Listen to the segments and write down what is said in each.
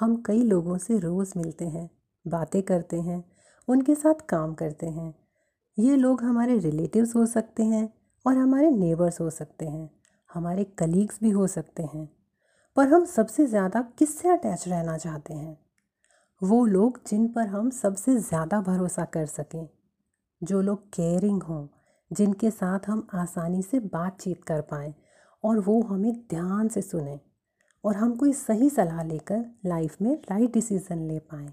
हम कई लोगों से रोज़ मिलते हैं, बातें करते हैं, उनके साथ काम करते हैं। ये लोग हमारे रिलेटिव्स हो सकते हैं और हमारे नेबर्स हो सकते हैं, हमारे कलीग्स भी हो सकते हैं। पर हम सबसे ज़्यादा किससे अटैच रहना चाहते हैं? वो लोग जिन पर हम सबसे ज़्यादा भरोसा कर सकें। जो लोग केयरिंग हों, जिनके साथ हम आसानी से बातचीत कर पाएँ और वो हमें ध्यान से सुने। और हम कोई सही सलाह लेकर लाइफ में राइट डिसीज़न ले पाएँ।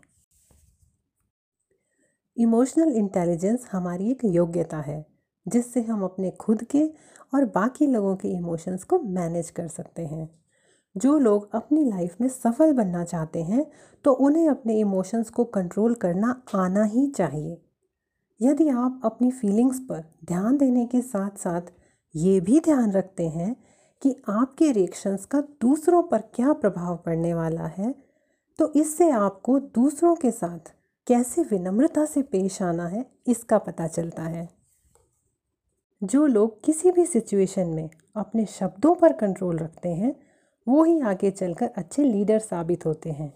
इमोशनल इंटेलिजेंस हमारी एक योग्यता है, जिससे हम अपने खुद के और बाकी लोगों के इमोशंस को मैनेज कर सकते हैं। जो लोग अपनी लाइफ में सफल बनना चाहते हैं तो उन्हें अपने इमोशंस को कंट्रोल करना आना ही चाहिए। यदि आप अपनी फीलिंग्स पर ध्यान देने के साथ साथ ये भी ध्यान रखते हैं कि आपके रिएक्शंस का दूसरों पर क्या प्रभाव पड़ने वाला है तो इससे आपको दूसरों के साथ कैसे विनम्रता से पेश आना है, इसका पता चलता है। जो लोग किसी भी सिचुएशन में अपने शब्दों पर कंट्रोल रखते हैं, वो ही आगे चलकर अच्छे लीडर साबित होते हैं।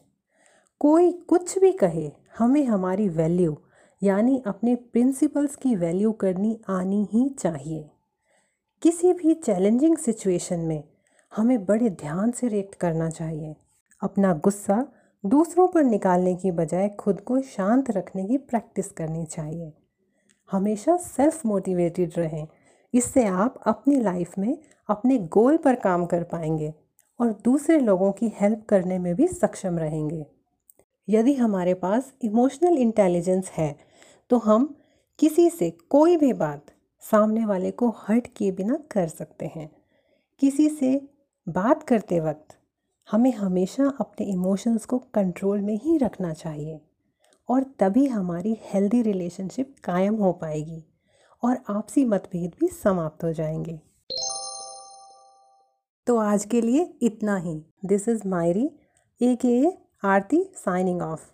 कोई कुछ भी कहे, हमें हमारी वैल्यू यानी अपने प्रिंसिपल्स की वैल्यू करनी आनी ही चाहिए। किसी भी चैलेंजिंग सिचुएशन में हमें बड़े ध्यान से रिएक्ट करना चाहिए। अपना गुस्सा दूसरों पर निकालने की बजाय खुद को शांत रखने की प्रैक्टिस करनी चाहिए। हमेशा सेल्फ मोटिवेटेड रहें। इससे आप अपनी लाइफ में अपने गोल पर काम कर पाएँगे और दूसरे लोगों की हेल्प करने में भी सक्षम रहेंगे। यदि हमारे पास इमोशनल इंटेलिजेंस है तो हम किसी से कोई भी बात सामने वाले को हर्ट किए बिना कर सकते हैं। किसी से बात करते वक्त हमें हमेशा अपने इमोशंस को कंट्रोल में ही रखना चाहिए और तभी हमारी हेल्दी रिलेशनशिप कायम हो पाएगी और आपसी मतभेद भी समाप्त हो जाएँगे। तो आज के लिए इतना ही। दिस इज़ मायरी ए के आरती साइनिंग ऑफ़